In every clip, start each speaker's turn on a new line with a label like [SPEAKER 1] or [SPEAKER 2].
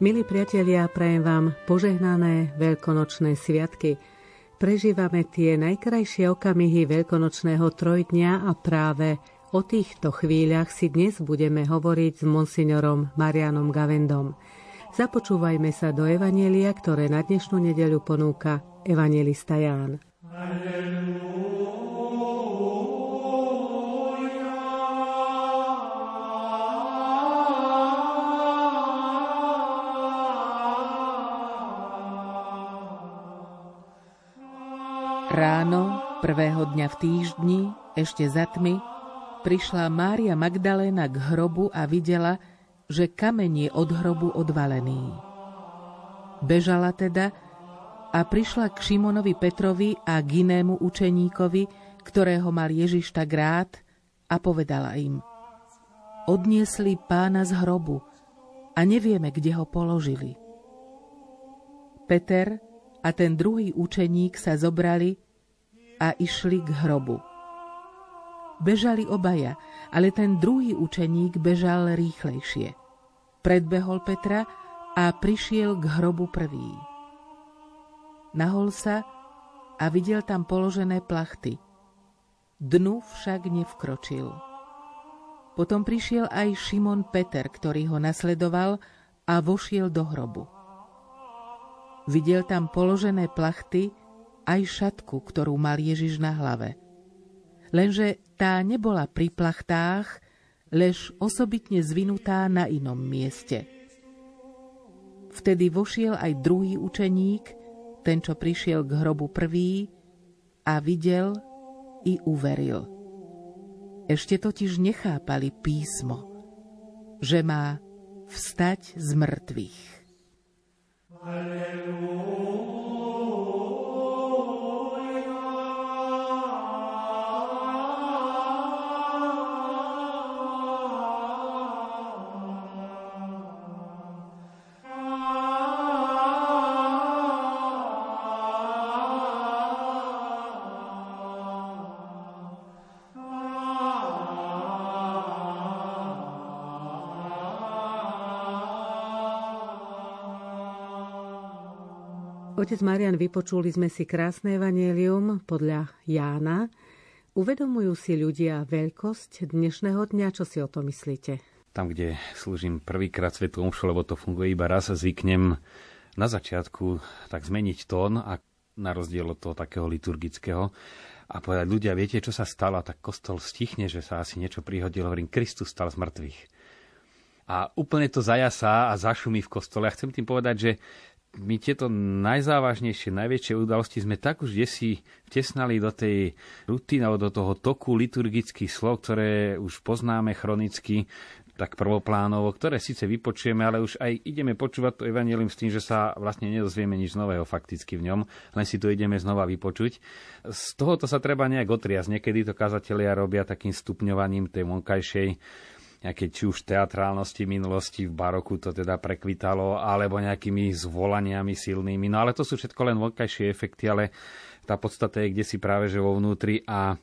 [SPEAKER 1] Milí priatelia, prajem vám požehnané veľkonočné sviatky. Prežívame tie najkrajšie okamihy veľkonočného trojdňa a práve o týchto chvíľach si dnes budeme hovoriť s monsignorom Marianom Gavendom. Započúvajme sa do Evanielia, ktoré na dnešnú nedeľu ponúka Evangelista Ján. Alleluja.
[SPEAKER 2] Prvého dňa v týždni, ešte za tmy, prišla Mária Magdaléna k hrobu a videla, že kameň je od hrobu odvalený. Bežala teda a prišla k Šimonovi Petrovi a k inému učeníkovi, ktorého mal Ježiš tak rád, a povedala im Odniesli pána z hrobu a nevieme, kde ho položili. Peter a ten druhý učeník sa zobrali a išli k hrobu. Bežali obaja, ale ten druhý učeník bežal rýchlejšie. Predbehol Petra a prišiel k hrobu prvý. Nahol sa a videl tam položené plachty. Dnu však nevkročil. Potom prišiel aj Šimon Peter, ktorý ho nasledoval a vošiel do hrobu. Videl tam položené plachty aj šatku, ktorú mal Ježiš na hlave. Lenže tá nebola pri plachtách, lež osobitne zvinutá na inom mieste. Vtedy vošiel aj druhý učeník, ten, čo prišiel k hrobu prvý, a videl i uveril. Ešte totiž nechápali písmo, že má vstať z mŕtvych. Alleluja.
[SPEAKER 1] Otec Marian, vypočuli sme si krásne evanielium podľa Jána. Uvedomujú si ľudia veľkosť dnešného dňa? Čo si o to myslíte?
[SPEAKER 3] Tam, kde slúžim prvýkrát Svetu Omšu, lebo to funguje iba raz, zvyknem na začiatku tak zmeniť tón a na rozdiel od toho takého liturgického a povedať, ľudia, viete, čo sa stalo? Tak kostol stichne, že sa asi niečo prihodilo. Hovorím, Kristus stal z mŕtvych. A úplne to zajasá a zašumí v kostole. A chcem tým povedať, že my tieto najzávažnejšie, najväčšie udalosti sme tak už desi vtesnali do tej rutiny alebo do toho toku liturgických slov, ktoré už poznáme chronicky, tak prvoplánovo, ktoré síce vypočujeme, ale už aj ideme počúvať to evanelium s tým, že sa vlastne nedozvieme nič nového fakticky v ňom, len si to ideme znova vypočuť. Z tohoto sa treba nejak otriasť. Niekedy to kazatelia robia takým stupňovaním tej vonkajšej nejaké či už teatrálnosti minulosti v baroku to teda prekvitalo, alebo nejakými zvolaniami silnými. No ale to sú všetko len vonkajšie efekty, ale tá podstata je kde si práve že vo vnútri a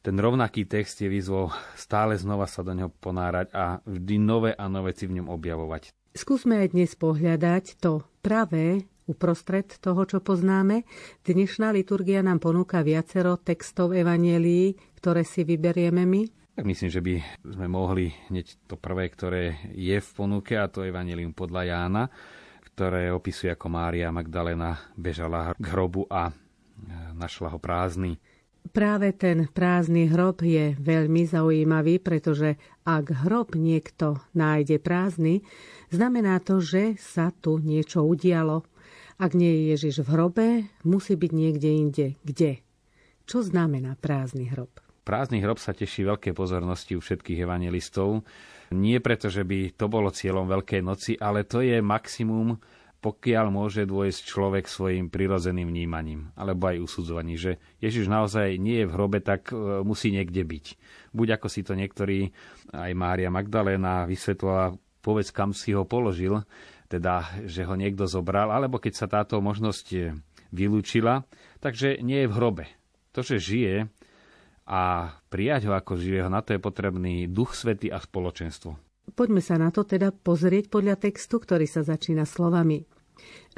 [SPEAKER 3] ten rovnaký text je výzvou stále znova sa do neho ponárať a vždy nové a nové si v ňom objavovať.
[SPEAKER 1] Skúsme aj dnes pohľadať to pravé uprostred toho, čo poznáme. Dnešná liturgia nám ponúka viacero textov evanielii, ktoré si vyberieme my.
[SPEAKER 3] Tak myslím, že by sme mohli hneď to prvé, ktoré je v ponuke, a to je Evangelium podľa Jána, ktoré opisuje, ako Mária Magdalena bežala k hrobu a e, našla ho prázdny.
[SPEAKER 1] Práve ten prázdny hrob je veľmi zaujímavý, pretože ak hrob niekto nájde prázdny, znamená to, že sa tu niečo udialo. Ak nie je Ježiš v hrobe, musí byť niekde inde. Kde? Čo znamená prázdny hrob?
[SPEAKER 3] Prázdny hrob sa teší veľkej pozornosti u všetkých evangelistov. Nie preto, že by to bolo cieľom Veľkej noci, ale to je maximum, pokiaľ môže dôjsť človek svojim prirodzeným vnímaním, alebo aj usudzovaní, že Ježiš naozaj nie je v hrobe, tak e, musí niekde byť. Buď ako si to niektorí, aj Mária Magdaléna vysvetlovala, povedz, kam si ho položil, teda, že ho niekto zobral, alebo keď sa táto možnosť e, vylúčila, takže nie je v hrobe. To, že žije, a prijať ho ako živého, na to je potrebný duch svety a spoločenstvo.
[SPEAKER 1] Poďme sa na to teda pozrieť podľa textu, ktorý sa začína slovami.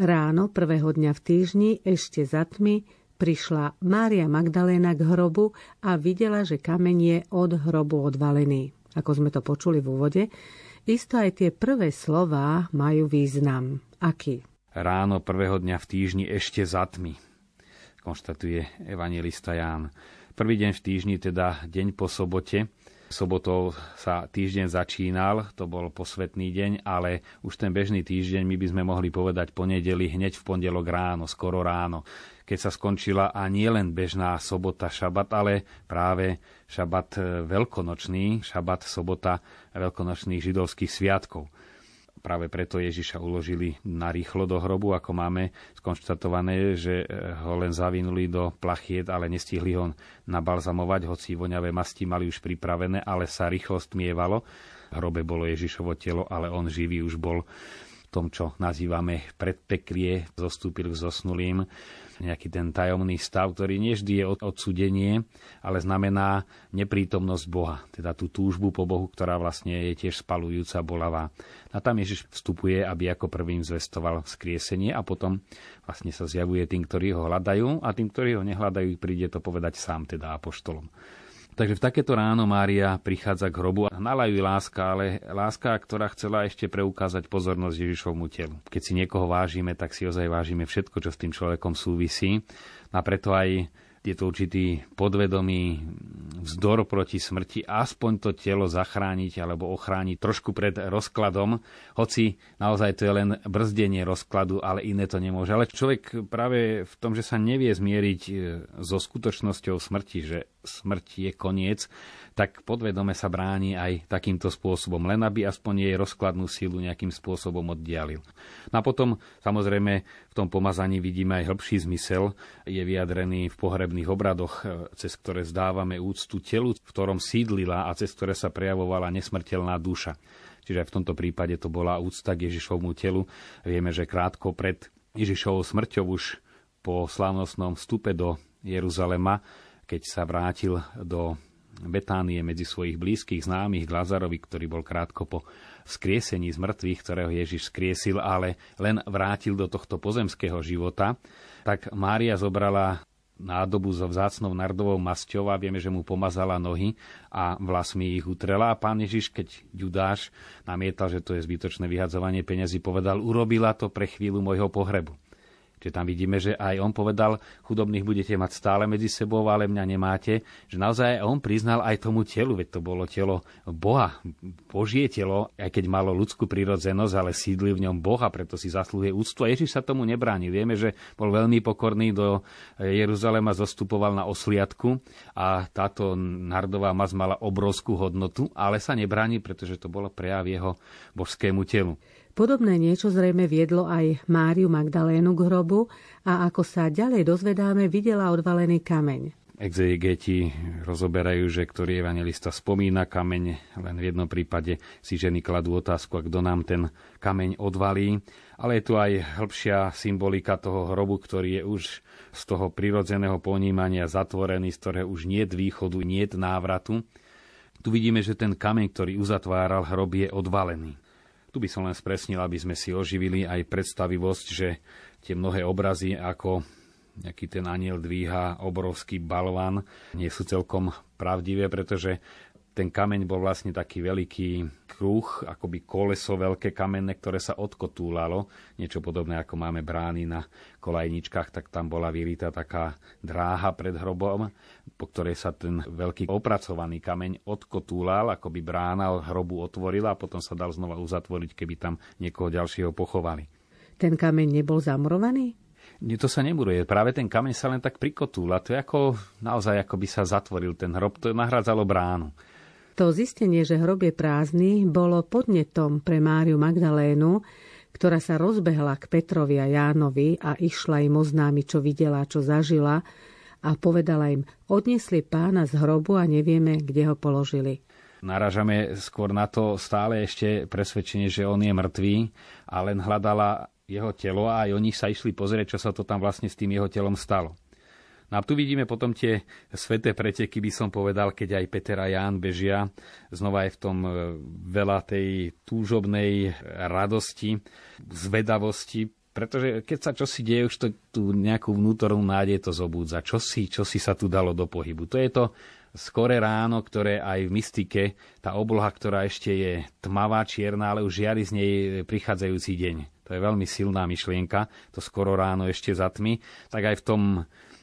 [SPEAKER 1] Ráno prvého dňa v týždni, ešte za tmy, prišla Mária Magdaléna k hrobu a videla, že kameň je od hrobu odvalený. Ako sme to počuli v úvode, isto aj tie prvé slová majú význam. Aký?
[SPEAKER 3] Ráno prvého dňa v týždni ešte za tmy, konštatuje evangelista Ján. Prvý deň v týždni, teda deň po sobote, sobotou sa týždeň začínal, to bol posvetný deň, ale už ten bežný týždeň my by sme mohli povedať ponedeli hneď v pondelok ráno, skoro ráno, keď sa skončila a nie len bežná sobota, šabat, ale práve šabat veľkonočný, šabat, sobota veľkonočných židovských sviatkov. Práve preto Ježiša uložili na rýchlo do hrobu, ako máme skonštatované, že eh, ho len zavinuli do plachiet, ale nestihli ho nabalzamovať, hoci voňavé masti mali už pripravené, ale sa rýchlo stmievalo. V hrobe bolo Ježišovo telo, ale on živý už bol v tom, čo nazývame predpeklie, zostúpil k zosnulým nejaký ten tajomný stav, ktorý nie vždy je odsudenie, ale znamená neprítomnosť Boha, teda tú túžbu po Bohu, ktorá vlastne je tiež spalujúca, bolavá. A tam Ježiš vstupuje, aby ako prvým zvestoval skriesenie a potom vlastne sa zjavuje tým, ktorí ho hľadajú a tým, ktorí ho nehľadajú, príde to povedať sám, teda apoštolom. Takže v takéto ráno Mária prichádza k hrobu a nalajú láska, ale láska, ktorá chcela ešte preukázať pozornosť Ježišovmu telu. Keď si niekoho vážime, tak si ozaj vážime všetko, čo s tým človekom súvisí. A preto aj je to určitý podvedomý vzdor proti smrti, aspoň to telo zachrániť alebo ochrániť trošku pred rozkladom, hoci naozaj to je len brzdenie rozkladu, ale iné to nemôže. Ale človek práve v tom, že sa nevie zmieriť e, so skutočnosťou smrti, že smrť je koniec, tak podvedome sa bráni aj takýmto spôsobom, len aby aspoň jej rozkladnú sílu nejakým spôsobom oddialil. No a potom samozrejme v tom pomazaní vidíme aj hĺbší zmysel, je vyjadrený v pohrebných obradoch, e, cez ktoré zdávame úctu telu, v ktorom sídlila a cez ktoré sa prejavovala nesmrteľná duša. Čiže v tomto prípade to bola úcta k Ježišovmu telu. Vieme, že krátko pred Ježišovou smrťou už po slávnostnom vstupe do Jeruzalema, keď sa vrátil do Betánie medzi svojich blízkych známych k Lazarovi, ktorý bol krátko po vzkriesení z mŕtvych, ktorého Ježiš skriesil, ale len vrátil do tohto pozemského života, tak Mária zobrala nádobu so vzácnou nardovou masťou a vieme, že mu pomazala nohy a vlasmi ich utrela. A pán Ježiš, keď Judáš namietal, že to je zbytočné vyhadzovanie peniazy, povedal, urobila to pre chvíľu môjho pohrebu. Čiže tam vidíme, že aj on povedal, chudobných budete mať stále medzi sebou, ale mňa nemáte. Že naozaj on priznal aj tomu telu, veď to bolo telo Boha, Božie telo, aj keď malo ľudskú prírodzenosť, ale sídli v ňom Boha, preto si zaslúhuje úctu. A Ježiš sa tomu nebráni. Vieme, že bol veľmi pokorný do Jeruzalema, zostupoval na osliadku a táto nardová maz mala obrovskú hodnotu, ale sa nebráni, pretože to bolo prejav jeho božskému telu.
[SPEAKER 1] Podobné niečo zrejme viedlo aj Máriu Magdalénu k hrobu a ako sa ďalej dozvedáme, videla odvalený kameň.
[SPEAKER 3] Exegeti rozoberajú, že ktorý evangelista spomína kameň, len v jednom prípade si ženy kladú otázku, kto nám ten kameň odvalí. Ale je tu aj hĺbšia symbolika toho hrobu, ktorý je už z toho prirodzeného ponímania zatvorený, z ktorého už nie východu, nie návratu. Tu vidíme, že ten kameň, ktorý uzatváral hrob, je odvalený. Tu by som len spresnil, aby sme si oživili aj predstavivosť, že tie mnohé obrazy, ako nejaký ten aniel dvíha obrovský balvan, nie sú celkom pravdivé, pretože ten kameň bol vlastne taký veľký kruh, akoby koleso veľké kamenné, ktoré sa odkotúlalo. Niečo podobné, ako máme brány na kolajničkách, tak tam bola vyrita taká dráha pred hrobom, po ktorej sa ten veľký opracovaný kameň odkotúlal, akoby brána hrobu otvorila a potom sa dal znova uzatvoriť, keby tam niekoho ďalšieho pochovali.
[SPEAKER 1] Ten kameň nebol zamurovaný?
[SPEAKER 3] To sa nemuruje. Práve ten kameň sa len tak prikotúla. To je ako, naozaj ako by sa zatvoril ten hrob. To nahradzalo bránu.
[SPEAKER 1] To zistenie, že hrob je prázdny, bolo podnetom pre Máriu Magdalénu, ktorá sa rozbehla k Petrovi a Jánovi a išla im oznámiť, čo videla, čo zažila a povedala im, odnesli pána z hrobu a nevieme, kde ho položili.
[SPEAKER 3] Naražame skôr na to stále ešte presvedčenie, že on je mŕtvý a len hľadala jeho telo a aj oni sa išli pozrieť, čo sa to tam vlastne s tým jeho telom stalo. No a tu vidíme potom tie sveté preteky, by som povedal, keď aj Peter a Ján bežia. Znova je v tom e, veľa tej túžobnej radosti, zvedavosti, pretože keď sa čosi deje, už to tú nejakú vnútornú nádej to zobúdza. Čo si, sa tu dalo do pohybu. To je to skore ráno, ktoré aj v mystike, tá obloha, ktorá ešte je tmavá, čierna, ale už žiari z nej prichádzajúci deň. To je veľmi silná myšlienka, to skoro ráno ešte za tmy. Tak aj v tom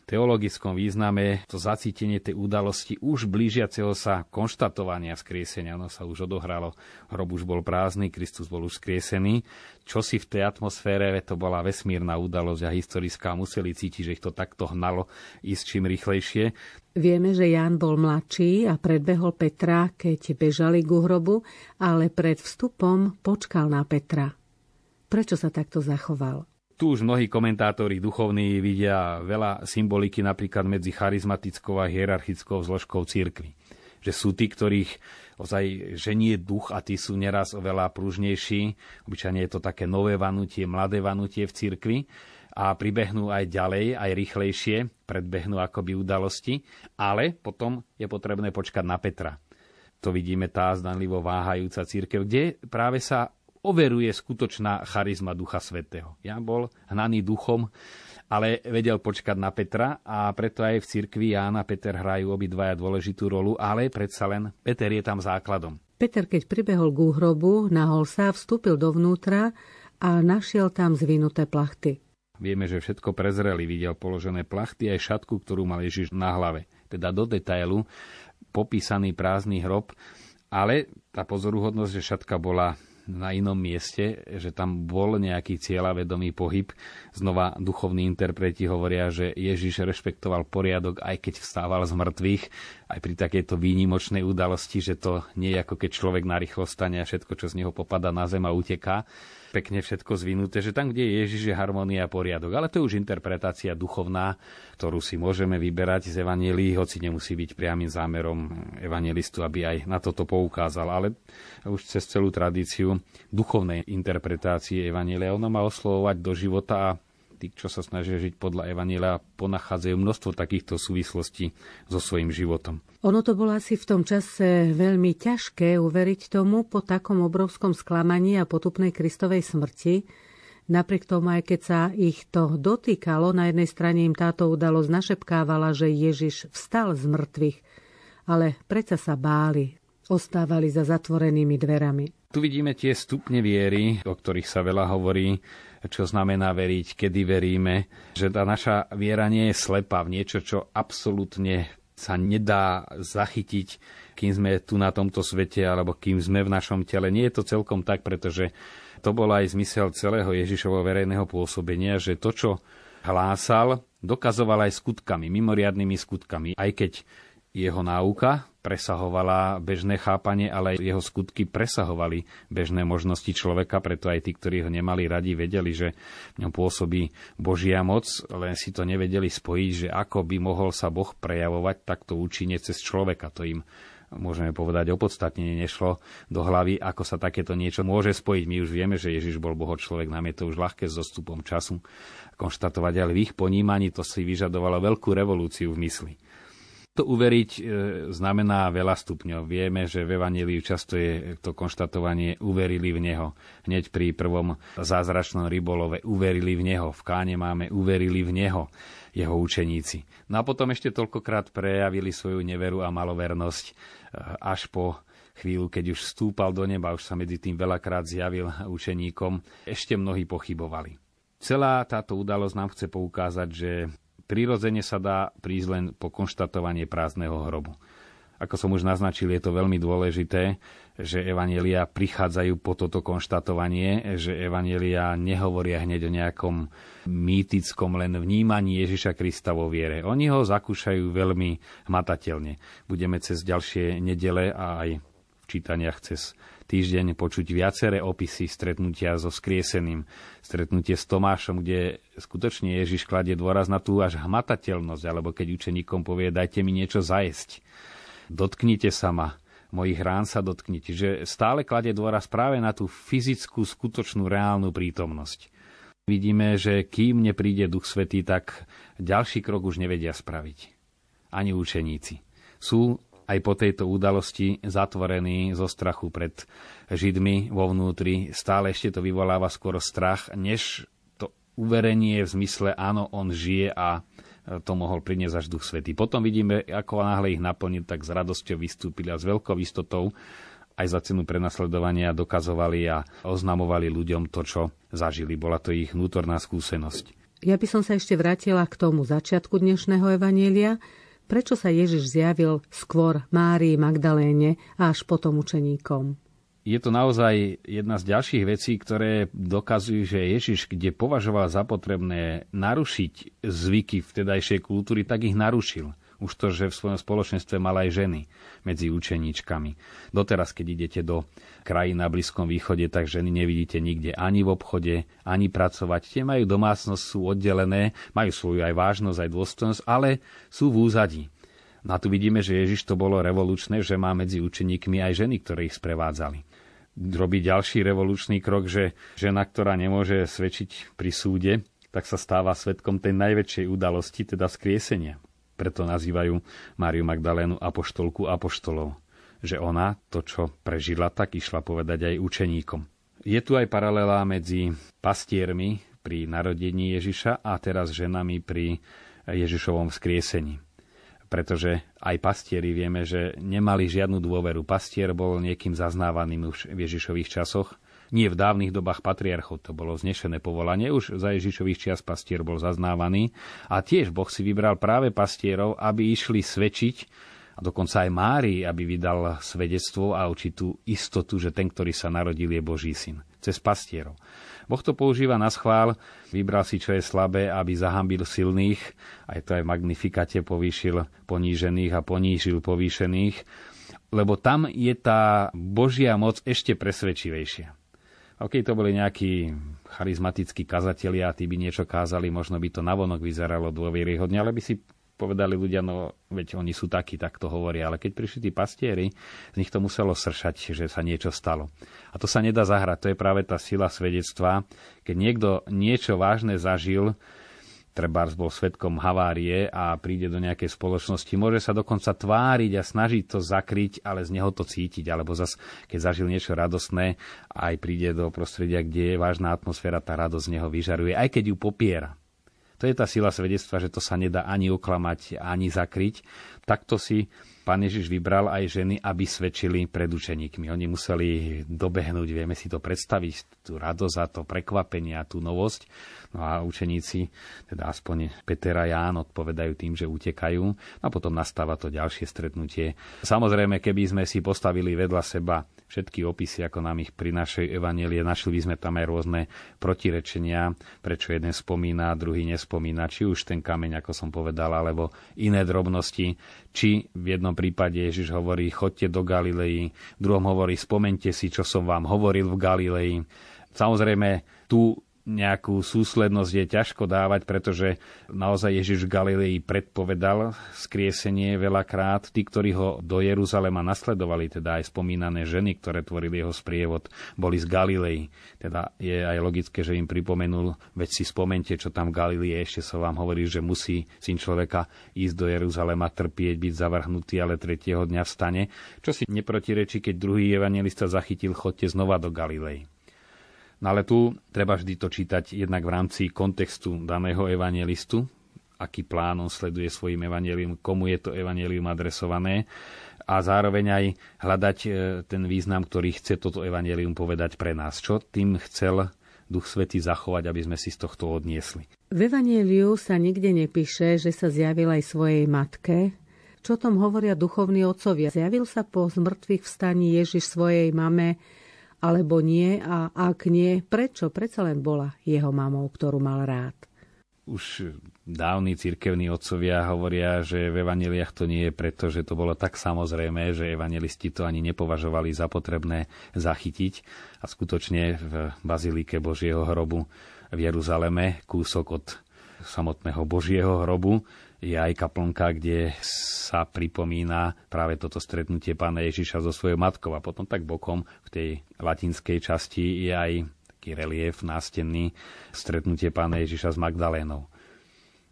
[SPEAKER 3] teologickom význame to zacítenie tej udalosti už blížiaceho sa konštatovania skriesenia. Ono sa už odohralo, hrob už bol prázdny, Kristus bol už skriesený. Čo si v tej atmosfére, to bola vesmírna udalosť a historická, museli cítiť, že ich to takto hnalo ísť čím rýchlejšie.
[SPEAKER 1] Vieme, že Jan bol mladší a predbehol Petra, keď bežali ku hrobu, ale pred vstupom počkal na Petra. Prečo sa takto zachoval?
[SPEAKER 3] Tu už mnohí komentátori duchovní vidia veľa symboliky napríklad medzi charizmatickou a hierarchickou zložkou církvy. Že sú tí, ktorých ozaj ženie duch a tí sú neraz oveľa pružnejší. Obyčajne je to také nové vanutie, mladé vanutie v cirkvi a pribehnú aj ďalej, aj rýchlejšie, predbehnú akoby udalosti, ale potom je potrebné počkať na Petra. To vidíme tá zdanlivo váhajúca církev, kde práve sa overuje skutočná charizma Ducha Svetého. Ja bol hnaný duchom, ale vedel počkať na Petra a preto aj v cirkvi Ján a Peter hrajú obidvaja dôležitú rolu, ale predsa len Peter je tam základom.
[SPEAKER 1] Peter, keď pribehol k úhrobu, nahol sa, vstúpil dovnútra a našiel tam zvinuté plachty.
[SPEAKER 3] Vieme, že všetko prezreli, videl položené plachty aj šatku, ktorú mal Ježiš na hlave. Teda do detailu popísaný prázdny hrob, ale tá pozoruhodnosť, že šatka bola na inom mieste, že tam bol nejaký cieľavedomý pohyb. Znova duchovní interpreti hovoria, že Ježiš rešpektoval poriadok, aj keď vstával z mŕtvych, aj pri takejto výnimočnej udalosti, že to nie je ako keď človek narýchlo stane a všetko, čo z neho popada na zem a uteká pekne všetko zvinuté, že tam, kde je Ježiš, je harmonia a poriadok. Ale to je už interpretácia duchovná, ktorú si môžeme vyberať z Evangelii, hoci nemusí byť priamým zámerom evangelistu, aby aj na toto poukázal. Ale už cez celú tradíciu duchovnej interpretácie Evangelia ono má oslovovať do života a tí, čo sa snažia žiť podľa Evangelia, ponachádzajú množstvo takýchto súvislostí so svojím životom.
[SPEAKER 1] Ono to bolo asi v tom čase veľmi ťažké uveriť tomu po takom obrovskom sklamaní a potupnej Kristovej smrti, Napriek tomu, aj keď sa ich to dotýkalo, na jednej strane im táto udalosť našepkávala, že Ježiš vstal z mŕtvych, ale predsa sa báli, ostávali za zatvorenými dverami.
[SPEAKER 3] Tu vidíme tie stupne viery, o ktorých sa veľa hovorí čo znamená veriť, kedy veríme, že tá naša viera nie je slepá v niečo, čo absolútne sa nedá zachytiť, kým sme tu na tomto svete alebo kým sme v našom tele. Nie je to celkom tak, pretože to bol aj zmysel celého Ježišovho verejného pôsobenia, že to, čo hlásal, dokazoval aj skutkami, mimoriadnými skutkami. Aj keď jeho náuka presahovala bežné chápanie, ale jeho skutky presahovali bežné možnosti človeka, preto aj tí, ktorí ho nemali radi, vedeli, že v ňom pôsobí Božia moc, len si to nevedeli spojiť, že ako by mohol sa Boh prejavovať takto účinne cez človeka. To im môžeme povedať, opodstatnenie nešlo do hlavy, ako sa takéto niečo môže spojiť. My už vieme, že Ježiš bol boho človek, nám je to už ľahké s zostupom času konštatovať, ale v ich ponímaní to si vyžadovalo veľkú revolúciu v mysli. To uveriť e, znamená veľa stupňov. Vieme, že v Evangeliu často je to konštatovanie uverili v Neho. Hneď pri prvom zázračnom rybolove uverili v Neho. V Káne máme uverili v Neho jeho učeníci. No a potom ešte toľkokrát prejavili svoju neveru a malovernosť e, až po chvíľu, keď už vstúpal do neba, už sa medzi tým veľakrát zjavil učeníkom, ešte mnohí pochybovali. Celá táto udalosť nám chce poukázať, že Prirodzene sa dá prísť len po konštatovanie prázdneho hrobu. Ako som už naznačil, je to veľmi dôležité, že evanelia prichádzajú po toto konštatovanie, že evanelia nehovoria hneď o nejakom mýtickom len vnímaní Ježiša Krista vo viere. Oni ho zakúšajú veľmi hmatateľne. Budeme cez ďalšie nedele a aj v čítaniach cez týždeň počuť viaceré opisy stretnutia so skrieseným. Stretnutie s Tomášom, kde skutočne Ježiš kladie dôraz na tú až hmatateľnosť, alebo keď učeníkom povie, dajte mi niečo zajesť. Dotknite sa ma, mojich rán sa dotknite. Že stále kladie dôraz práve na tú fyzickú, skutočnú, reálnu prítomnosť. vidíme, že kým nepríde Duch Svetý, tak ďalší krok už nevedia spraviť. Ani učeníci. Sú aj po tejto udalosti zatvorení zo strachu pred Židmi vo vnútri. Stále ešte to vyvoláva skôr strach, než to uverenie v zmysle áno, on žije a to mohol priniesť až Duch Svetý. Potom vidíme, ako náhle ich naplnil, tak s radosťou vystúpili a s veľkou istotou aj za cenu prenasledovania dokazovali a oznamovali ľuďom to, čo zažili. Bola to ich vnútorná skúsenosť.
[SPEAKER 1] Ja by som sa ešte vrátila k tomu začiatku dnešného evanielia. Prečo sa Ježiš zjavil skôr Márii Magdaléne a až potom učeníkom?
[SPEAKER 3] je to naozaj jedna z ďalších vecí, ktoré dokazujú, že Ježiš, kde považoval za potrebné narušiť zvyky vtedajšej kultúry, tak ich narušil. Už to, že v svojom spoločenstve mal aj ženy medzi učeníčkami. Doteraz, keď idete do krajín na Blízkom východe, tak ženy nevidíte nikde ani v obchode, ani pracovať. Tie majú domácnosť, sú oddelené, majú svoju aj vážnosť, aj dôstojnosť, ale sú v úzadí. No a tu vidíme, že Ježiš to bolo revolučné, že má medzi učeníkmi aj ženy, ktoré ich sprevádzali. Robí ďalší revolučný krok, že žena, ktorá nemôže svedčiť pri súde, tak sa stáva svetkom tej najväčšej udalosti, teda skriesenia. Preto nazývajú Máriu Magdalénu apoštolku apoštolov. Že ona to, čo prežila, tak išla povedať aj učeníkom. Je tu aj paralela medzi pastiermi pri narodení Ježiša a teraz ženami pri Ježišovom skriesení pretože aj pastieri vieme, že nemali žiadnu dôveru. Pastier bol niekým zaznávaným už v Ježišových časoch. Nie v dávnych dobách patriarchov, to bolo znešené povolanie, už za Ježišových čias pastier bol zaznávaný. A tiež Boh si vybral práve pastierov, aby išli svedčiť a dokonca aj Márii, aby vydal svedectvo a určitú istotu, že ten, ktorý sa narodil, je Boží syn. Cez pastierov. Boh to používa na schvál, vybral si, čo je slabé, aby zahambil silných, aj to aj v magnifikate povýšil ponížených a ponížil povýšených, lebo tam je tá Božia moc ešte presvedčivejšia. OK, to boli nejakí charizmatickí kazatelia, tí by niečo kázali, možno by to navonok vyzeralo dôvieryhodne, ale by si povedali ľudia, no veď oni sú takí, tak to hovoria. Ale keď prišli tí pastieri, z nich to muselo sršať, že sa niečo stalo. A to sa nedá zahrať, to je práve tá sila svedectva. Keď niekto niečo vážne zažil, trebárs bol svetkom havárie a príde do nejakej spoločnosti, môže sa dokonca tváriť a snažiť to zakryť, ale z neho to cítiť. Alebo zas, keď zažil niečo radosné, aj príde do prostredia, kde je vážna atmosféra, tá radosť z neho vyžaruje, aj keď ju popiera. To je tá sila svedectva, že to sa nedá ani oklamať, ani zakryť. Takto si pán Ježiš vybral aj ženy, aby svedčili pred učeníkmi. Oni museli dobehnúť, vieme si to predstaviť, tú radosť a to prekvapenie a tú novosť. No a učeníci, teda aspoň Peter a Ján odpovedajú tým, že utekajú a potom nastáva to ďalšie stretnutie. Samozrejme, keby sme si postavili vedľa seba všetky opisy, ako nám ich prinášajú evanelie, našli. By sme tam aj rôzne protirečenia, prečo jeden spomína, druhý nespomína, či už ten kameň, ako som povedal, alebo iné drobnosti, či v jednom prípade Ježiš hovorí, chodte do Galilei, v druhom hovorí, spomente si, čo som vám hovoril v Galilei. Samozrejme, tu nejakú súslednosť je ťažko dávať, pretože naozaj Ježiš v Galilei predpovedal skriesenie veľakrát. Tí, ktorí ho do Jeruzalema nasledovali, teda aj spomínané ženy, ktoré tvorili jeho sprievod, boli z Galilei. Teda je aj logické, že im pripomenul, veď si spomente, čo tam v Galilei ešte sa vám hovorí, že musí syn človeka ísť do Jeruzalema, trpieť, byť zavrhnutý, ale tretieho dňa vstane. Čo si neprotirečí, keď druhý evangelista zachytil, chodte znova do Galilei. No ale tu treba vždy to čítať jednak v rámci kontextu daného evangelistu, aký plán on sleduje svojim evanelium, komu je to evanelium adresované a zároveň aj hľadať e, ten význam, ktorý chce toto evanelium povedať pre nás. Čo tým chcel Duch Svetý zachovať, aby sme si z tohto odniesli.
[SPEAKER 1] V Evangeliu sa nikde nepíše, že sa zjavil aj svojej matke. Čo tom hovoria duchovní otcovia? Zjavil sa po zmrtvých vstaní Ježiš svojej mame alebo nie a ak nie, prečo predsa len bola jeho mamou, ktorú mal rád.
[SPEAKER 3] Už dávni cirkevní otcovia hovoria, že v evaneliách to nie je preto, že to bolo tak samozrejme, že evangelisti to ani nepovažovali za potrebné zachytiť. A skutočne v Bazilike Božieho hrobu v Jeruzaleme, kúsok od samotného Božieho hrobu, je aj kaplnka, kde sa pripomína práve toto stretnutie pána Ježiša so svojou matkou a potom tak bokom v tej latinskej časti je aj taký relief nástenný, stretnutie pána Ježiša s Magdalénou.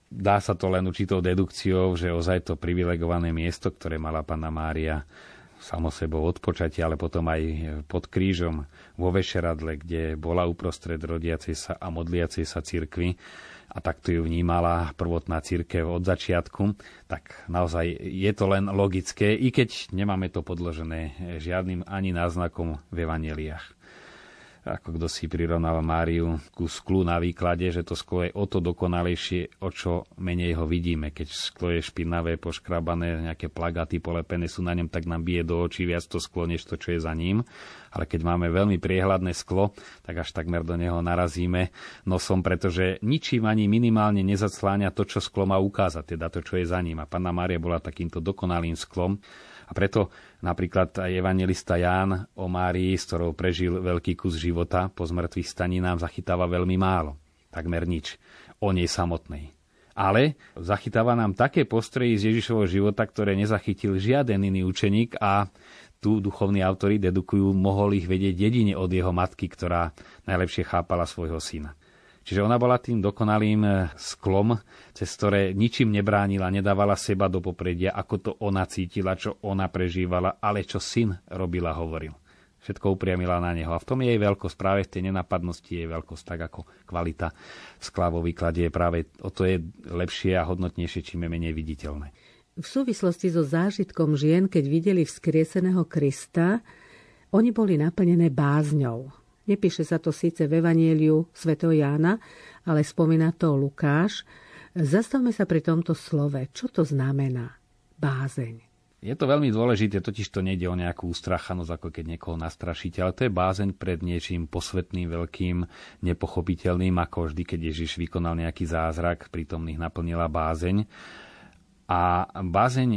[SPEAKER 3] Dá sa to len určitou dedukciou, že ozaj to privilegované miesto, ktoré mala pána Mária, samo sebou odpočatie, ale potom aj pod krížom vo Vešeradle, kde bola uprostred rodiacej sa a modliacej sa cirkvi a takto ju vnímala prvotná církev od začiatku, tak naozaj je to len logické, i keď nemáme to podložené žiadnym ani náznakom v evaneliách ako kto si prirovnal Máriu ku sklu na výklade, že to sklo je o to dokonalejšie, o čo menej ho vidíme. Keď sklo je špinavé, poškrabané, nejaké plagaty polepené sú na ňom, tak nám bije do očí viac to sklo, než to, čo je za ním. Ale keď máme veľmi priehľadné sklo, tak až takmer do neho narazíme nosom, pretože ničím ani minimálne nezacláňa to, čo sklo má ukázať, teda to, čo je za ním. A Panna Mária bola takýmto dokonalým sklom, a preto napríklad aj evangelista Ján o Márii, s ktorou prežil veľký kus života po zmrtvých staní, nám zachytáva veľmi málo. Takmer nič. O nej samotnej. Ale zachytáva nám také postrehy z Ježišovho života, ktoré nezachytil žiaden iný učeník a tu duchovní autori dedukujú, mohol ich vedieť jedine od jeho matky, ktorá najlepšie chápala svojho syna. Čiže ona bola tým dokonalým eh, sklom, cez ktoré ničím nebránila, nedávala seba do popredia, ako to ona cítila, čo ona prežívala, ale čo syn robila, hovoril. Všetko upriamila na neho. A v tom je jej veľkosť, práve v tej nenapadnosti je veľkosť, tak ako kvalita skla vo výklade je práve o to je lepšie a hodnotnejšie, čím je menej viditeľné.
[SPEAKER 1] V súvislosti so zážitkom žien, keď videli vzkrieseného Krista, oni boli naplnené bázňou. Nepíše sa to síce v Evanieliu sv. Jána, ale spomína to Lukáš. Zastavme sa pri tomto slove. Čo to znamená? Bázeň.
[SPEAKER 3] Je to veľmi dôležité, totiž to nejde o nejakú ustrachanosť, ako keď niekoho nastrašíte, ale to je bázeň pred niečím posvetným, veľkým, nepochopiteľným, ako vždy, keď Ježiš vykonal nejaký zázrak, prítomných naplnila bázeň. A bázeň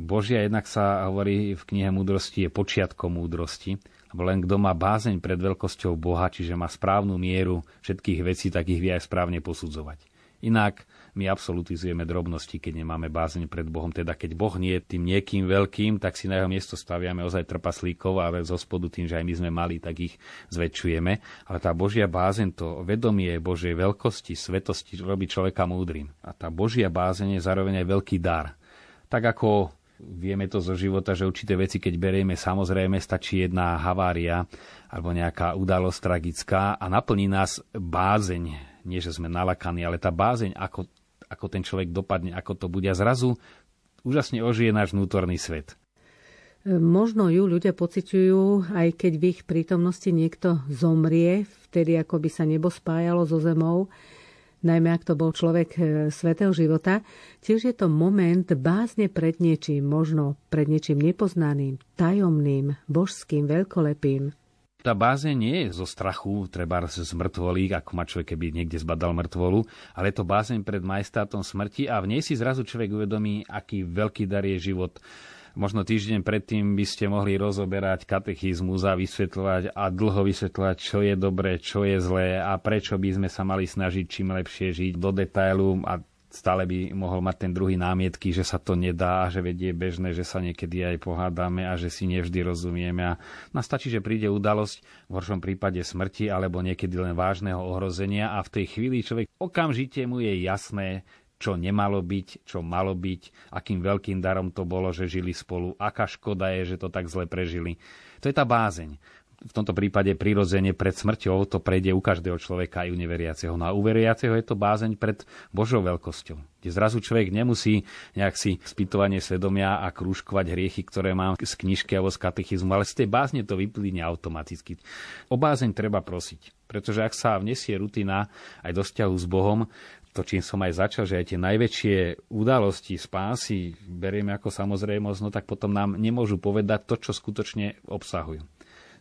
[SPEAKER 3] Božia jednak sa hovorí v knihe múdrosti, je počiatkom múdrosti len kto má bázeň pred veľkosťou Boha, čiže má správnu mieru všetkých vecí, tak ich vie aj správne posudzovať. Inak my absolutizujeme drobnosti, keď nemáme bázeň pred Bohom. Teda keď Boh nie je tým niekým veľkým, tak si na jeho miesto staviame ozaj trpaslíkov, ale zo spodu tým, že aj my sme mali, tak ich zväčšujeme. Ale tá Božia bázeň, to vedomie Božej veľkosti, svetosti robí človeka múdrym. A tá Božia bázeň je zároveň aj veľký dar. Tak ako Vieme to zo života, že určité veci, keď berieme, samozrejme stačí jedna havária alebo nejaká udalosť tragická a naplní nás bázeň. Nie, že sme nalakaní, ale tá bázeň, ako, ako ten človek dopadne, ako to bude. A zrazu úžasne ožije náš vnútorný svet.
[SPEAKER 1] Možno ju ľudia pociťujú, aj keď v ich prítomnosti niekto zomrie, vtedy ako by sa nebo spájalo so zemou, najmä ak to bol človek e, svetého života, tiež je to moment bázne pred niečím, možno pred niečím nepoznaným, tajomným, božským, veľkolepým.
[SPEAKER 3] Tá báze nie je zo strachu, treba z mŕtvolí, ako má človek, keby niekde zbadal mŕtvolu, ale je to bázeň pred majestátom smrti a v nej si zrazu človek uvedomí, aký veľký dar je život možno týždeň predtým by ste mohli rozoberať katechizmus a vysvetľovať a dlho vysvetľovať, čo je dobré, čo je zlé a prečo by sme sa mali snažiť čím lepšie žiť do detailu a stále by mohol mať ten druhý námietky, že sa to nedá, že vedie bežné, že sa niekedy aj pohádame a že si nevždy rozumieme. A nám stačí, že príde udalosť, v horšom prípade smrti alebo niekedy len vážneho ohrozenia a v tej chvíli človek okamžite mu je jasné, čo nemalo byť, čo malo byť, akým veľkým darom to bolo, že žili spolu, aká škoda je, že to tak zle prežili. To je tá bázeň. V tomto prípade prirodzene pred smrťou to prejde u každého človeka aj u neveriaceho. No a u veriaceho je to bázeň pred Božou veľkosťou. Kde zrazu človek nemusí nejak si spýtovanie svedomia a krúžkovať hriechy, ktoré mám z knižky alebo z katechizmu, ale z tej bázne to vyplyne automaticky. O bázeň treba prosiť. Pretože ak sa vnesie rutina aj do vzťahu s Bohom, to, čím som aj začal, že aj tie najväčšie udalosti spásy berieme ako samozrejmosť, no tak potom nám nemôžu povedať to, čo skutočne obsahujú.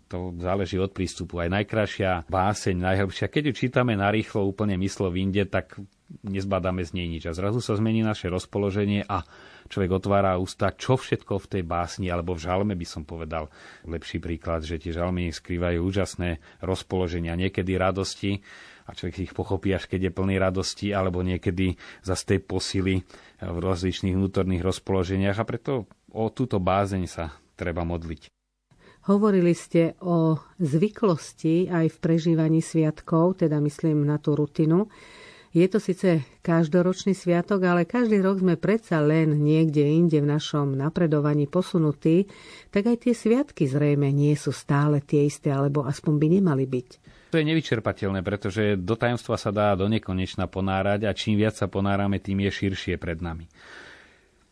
[SPEAKER 3] To záleží od prístupu. Aj najkrajšia báseň, najhlbšia, keď ju čítame narýchlo, úplne myslo inde, tak nezbadáme z nej nič. A zrazu sa zmení naše rozpoloženie a človek otvára ústa, čo všetko v tej básni, alebo v žalme by som povedal lepší príklad, že tie žalmy skrývajú úžasné rozpoloženia, niekedy radosti, a človek ich pochopí, až keď je plný radosti, alebo niekedy za tej posily v rozličných vnútorných rozpoloženiach a preto o túto bázeň sa treba modliť.
[SPEAKER 1] Hovorili ste o zvyklosti aj v prežívaní sviatkov, teda myslím na tú rutinu. Je to síce každoročný sviatok, ale každý rok sme predsa len niekde inde v našom napredovaní posunutí, tak aj tie sviatky zrejme nie sú stále tie isté, alebo aspoň by nemali byť.
[SPEAKER 3] To je nevyčerpateľné, pretože do tajomstva sa dá do nekonečna ponárať a čím viac sa ponárame, tým je širšie pred nami.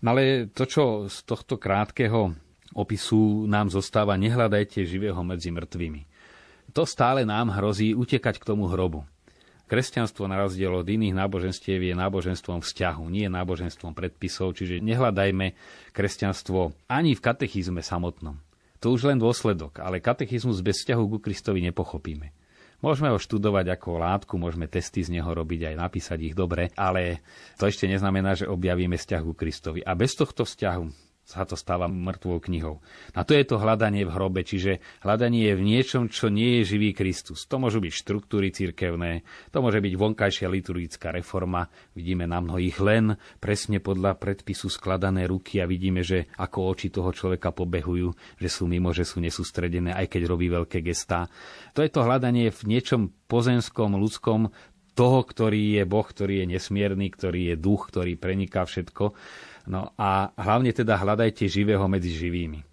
[SPEAKER 3] No ale to, čo z tohto krátkeho opisu nám zostáva nehľadajte živého medzi mŕtvými. To stále nám hrozí utekať k tomu hrobu. Kresťanstvo na rozdiel od iných náboženstiev je náboženstvom vzťahu, nie náboženstvom predpisov, čiže nehľadajme kresťanstvo ani v katechizme samotnom. To už len dôsledok, ale katechizmus bez vzťahu ku Kristovi nepochopíme. Môžeme ho študovať ako látku, môžeme testy z neho robiť aj napísať ich dobre, ale to ešte neznamená, že objavíme vzťah ku Kristovi. A bez tohto vzťahu sa to stáva mŕtvou knihou. A to je to hľadanie v hrobe, čiže hľadanie je v niečom, čo nie je živý Kristus. To môžu byť štruktúry cirkevné, to môže byť vonkajšia liturgická reforma. Vidíme na mnohých len presne podľa predpisu skladané ruky a vidíme, že ako oči toho človeka pobehujú, že sú mimo, že sú nesústredené, aj keď robí veľké gestá. To je to hľadanie v niečom pozemskom, ľudskom, toho, ktorý je Boh, ktorý je nesmierny, ktorý je duch, ktorý preniká všetko. No a hlavne teda hľadajte živého medzi živými.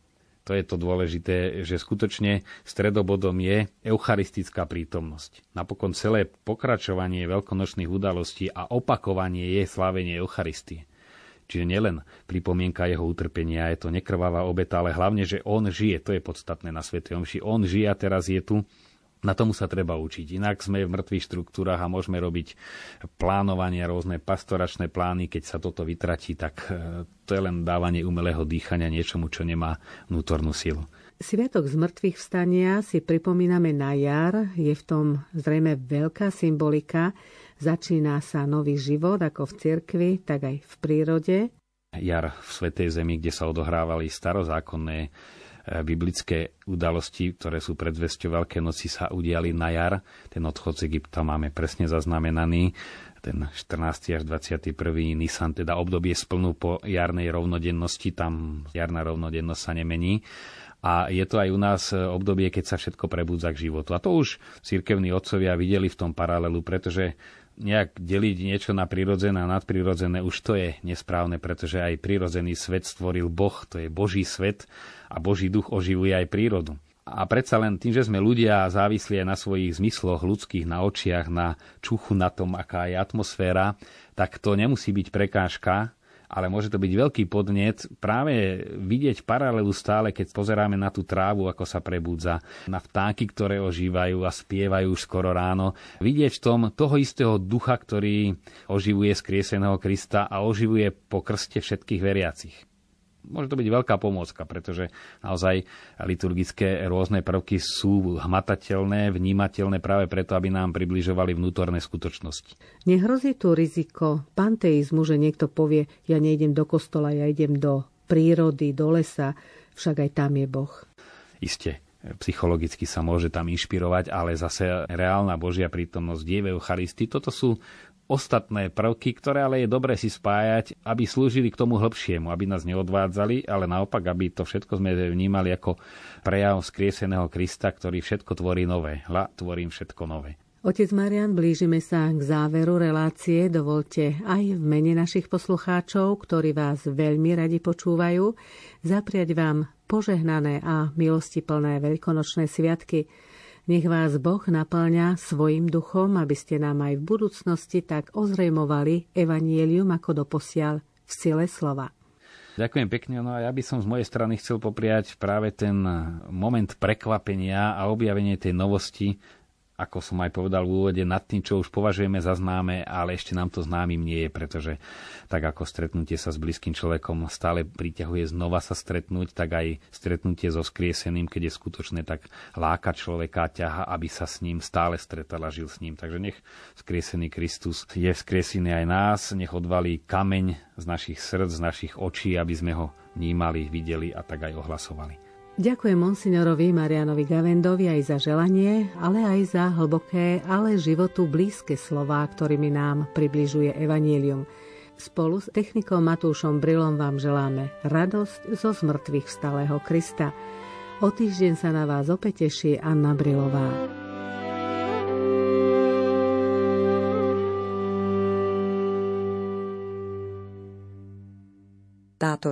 [SPEAKER 3] To je to dôležité, že skutočne stredobodom je eucharistická prítomnosť. Napokon celé pokračovanie veľkonočných udalostí a opakovanie je slávenie Eucharistie. Čiže nielen pripomienka jeho utrpenia, je to nekrvavá obeta, ale hlavne, že on žije, to je podstatné na Sv. Omši. On žije a teraz je tu na tomu sa treba učiť. Inak sme v mŕtvych štruktúrach a môžeme robiť plánovanie, rôzne pastoračné plány. Keď sa toto vytratí, tak e, to je len dávanie umelého dýchania niečomu, čo nemá vnútornú silu.
[SPEAKER 1] Sviatok z mŕtvych vstania si pripomíname na jar. Je v tom zrejme veľká symbolika. Začína sa nový život ako v cirkvi, tak aj v prírode.
[SPEAKER 3] Jar v Svetej Zemi, kde sa odohrávali starozákonné biblické udalosti, ktoré sú predzvesťou Veľké noci, sa udiali na jar. Ten odchod z Egypta máme presne zaznamenaný. Ten 14. až 21. Nisan, teda obdobie splnú po jarnej rovnodennosti, tam jarná rovnodennosť sa nemení. A je to aj u nás obdobie, keď sa všetko prebudza k životu. A to už cirkevní otcovia videli v tom paralelu, pretože nejak deliť niečo na prirodzené a nadprirodzené, už to je nesprávne, pretože aj prirodzený svet stvoril Boh, to je Boží svet a Boží duch oživuje aj prírodu. A predsa len tým, že sme ľudia závislí aj na svojich zmysloch ľudských, na očiach, na čuchu, na tom, aká je atmosféra, tak to nemusí byť prekážka, ale môže to byť veľký podnet práve vidieť paralelu stále, keď pozeráme na tú trávu, ako sa prebudza, na vtáky, ktoré ožívajú a spievajú už skoro ráno. Vidieť v tom toho istého ducha, ktorý oživuje skrieseného Krista a oživuje po krste všetkých veriacich môže to byť veľká pomôcka, pretože naozaj liturgické rôzne prvky sú hmatateľné, vnímateľné práve preto, aby nám približovali vnútorné skutočnosti.
[SPEAKER 1] Nehrozí tu riziko panteizmu, že niekto povie, ja nejdem do kostola, ja idem do prírody, do lesa, však aj tam je Boh.
[SPEAKER 3] Isté, psychologicky sa môže tam inšpirovať, ale zase reálna Božia prítomnosť je v Eucharistii. Toto sú ostatné prvky, ktoré ale je dobre si spájať, aby slúžili k tomu hĺbšiemu, aby nás neodvádzali, ale naopak, aby to všetko sme vnímali ako prejav skrieseného Krista, ktorý všetko tvorí nové. Hla, tvorím všetko nové.
[SPEAKER 1] Otec Marian, blížime sa k záveru relácie. Dovolte aj v mene našich poslucháčov, ktorí vás veľmi radi počúvajú, zapriať vám požehnané a milostiplné veľkonočné sviatky – nech vás Boh naplňa svojim duchom, aby ste nám aj v budúcnosti tak ozrejmovali evanielium ako doposiaľ v sile slova.
[SPEAKER 3] Ďakujem pekne. No a ja by som z mojej strany chcel popriať práve ten moment prekvapenia a objavenie tej novosti, ako som aj povedal v úvode, nad tým, čo už považujeme za známe, ale ešte nám to známym nie je, pretože tak ako stretnutie sa s blízkym človekom stále priťahuje znova sa stretnúť, tak aj stretnutie so skrieseným, keď je skutočné, tak láka človeka, ťaha, aby sa s ním stále stretal a žil s ním. Takže nech skriesený Kristus je skriesený aj nás, nech odvalí kameň z našich srdc, z našich očí, aby sme ho vnímali, videli a tak aj ohlasovali.
[SPEAKER 1] Ďakujem monsignorovi Marianovi Gavendovi aj za želanie, ale aj za hlboké, ale životu blízke slová, ktorými nám približuje Evangelium. Spolu s technikom Matúšom Brilom vám želáme radosť zo zmrtvých vstalého Krista. O týždeň sa na vás opäť teší Anna Brilová.
[SPEAKER 4] Táto